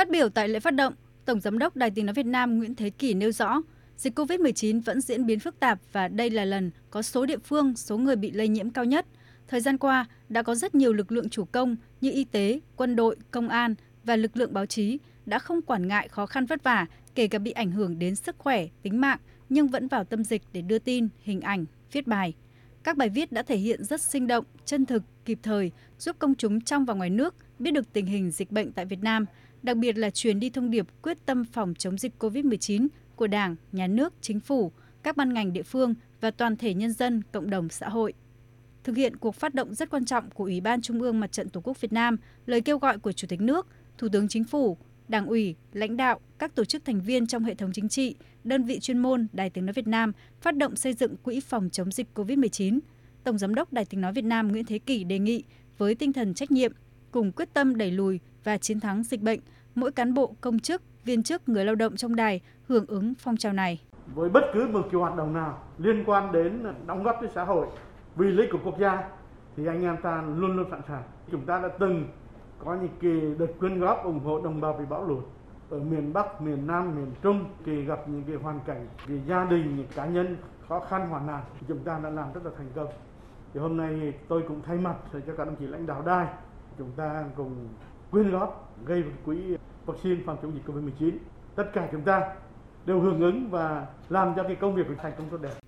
Phát biểu tại lễ phát động, Tổng Giám đốc Đài tiếng nói Việt Nam Nguyễn Thế Kỷ nêu rõ, dịch COVID-19 vẫn diễn biến phức tạp và đây là lần có số địa phương, số người bị lây nhiễm cao nhất. Thời gian qua, đã có rất nhiều lực lượng chủ công như y tế, quân đội, công an và lực lượng báo chí đã không quản ngại khó khăn vất vả, kể cả bị ảnh hưởng đến sức khỏe, tính mạng, nhưng vẫn vào tâm dịch để đưa tin, hình ảnh, viết bài. Các bài viết đã thể hiện rất sinh động, chân thực, kịp thời, giúp công chúng trong và ngoài nước biết được tình hình dịch bệnh tại Việt Nam, đặc biệt là truyền đi thông điệp quyết tâm phòng chống dịch COVID-19 của Đảng, Nhà nước, Chính phủ, các ban ngành địa phương và toàn thể nhân dân, cộng đồng xã hội. Thực hiện cuộc phát động rất quan trọng của Ủy ban Trung ương Mặt trận Tổ quốc Việt Nam, lời kêu gọi của Chủ tịch nước, Thủ tướng Chính phủ, Đảng ủy, lãnh đạo, các tổ chức thành viên trong hệ thống chính trị, đơn vị chuyên môn Đài Tiếng Nói Việt Nam phát động xây dựng quỹ phòng chống dịch COVID-19. Tổng Giám đốc Đài Tiếng Nói Việt Nam Nguyễn Thế Kỷ đề nghị với tinh thần trách nhiệm, cùng quyết tâm đẩy lùi và chiến thắng dịch bệnh, mỗi cán bộ, công chức, viên chức, người lao động trong đài hưởng ứng phong trào này. Với bất cứ một kiểu hoạt động nào liên quan đến đóng góp cho xã hội vì lợi của quốc gia thì anh em ta luôn luôn sẵn sàng. Chúng ta đã từng có những kỳ đợt quyên góp ủng hộ đồng bào bị bão lụt ở miền Bắc, miền Nam, miền Trung kỳ gặp những cái hoàn cảnh, vì gia đình, những cá nhân khó khăn hoạn nạn chúng ta đã làm rất là thành công. Thì hôm nay tôi cũng thay mặt cho các đồng chí lãnh đạo đài chúng ta cùng quyên góp, gây một quỹ vaccine phòng chống dịch Covid-19. Tất cả chúng ta đều hưởng ứng và làm cho cái công việc thành công tốt đẹp.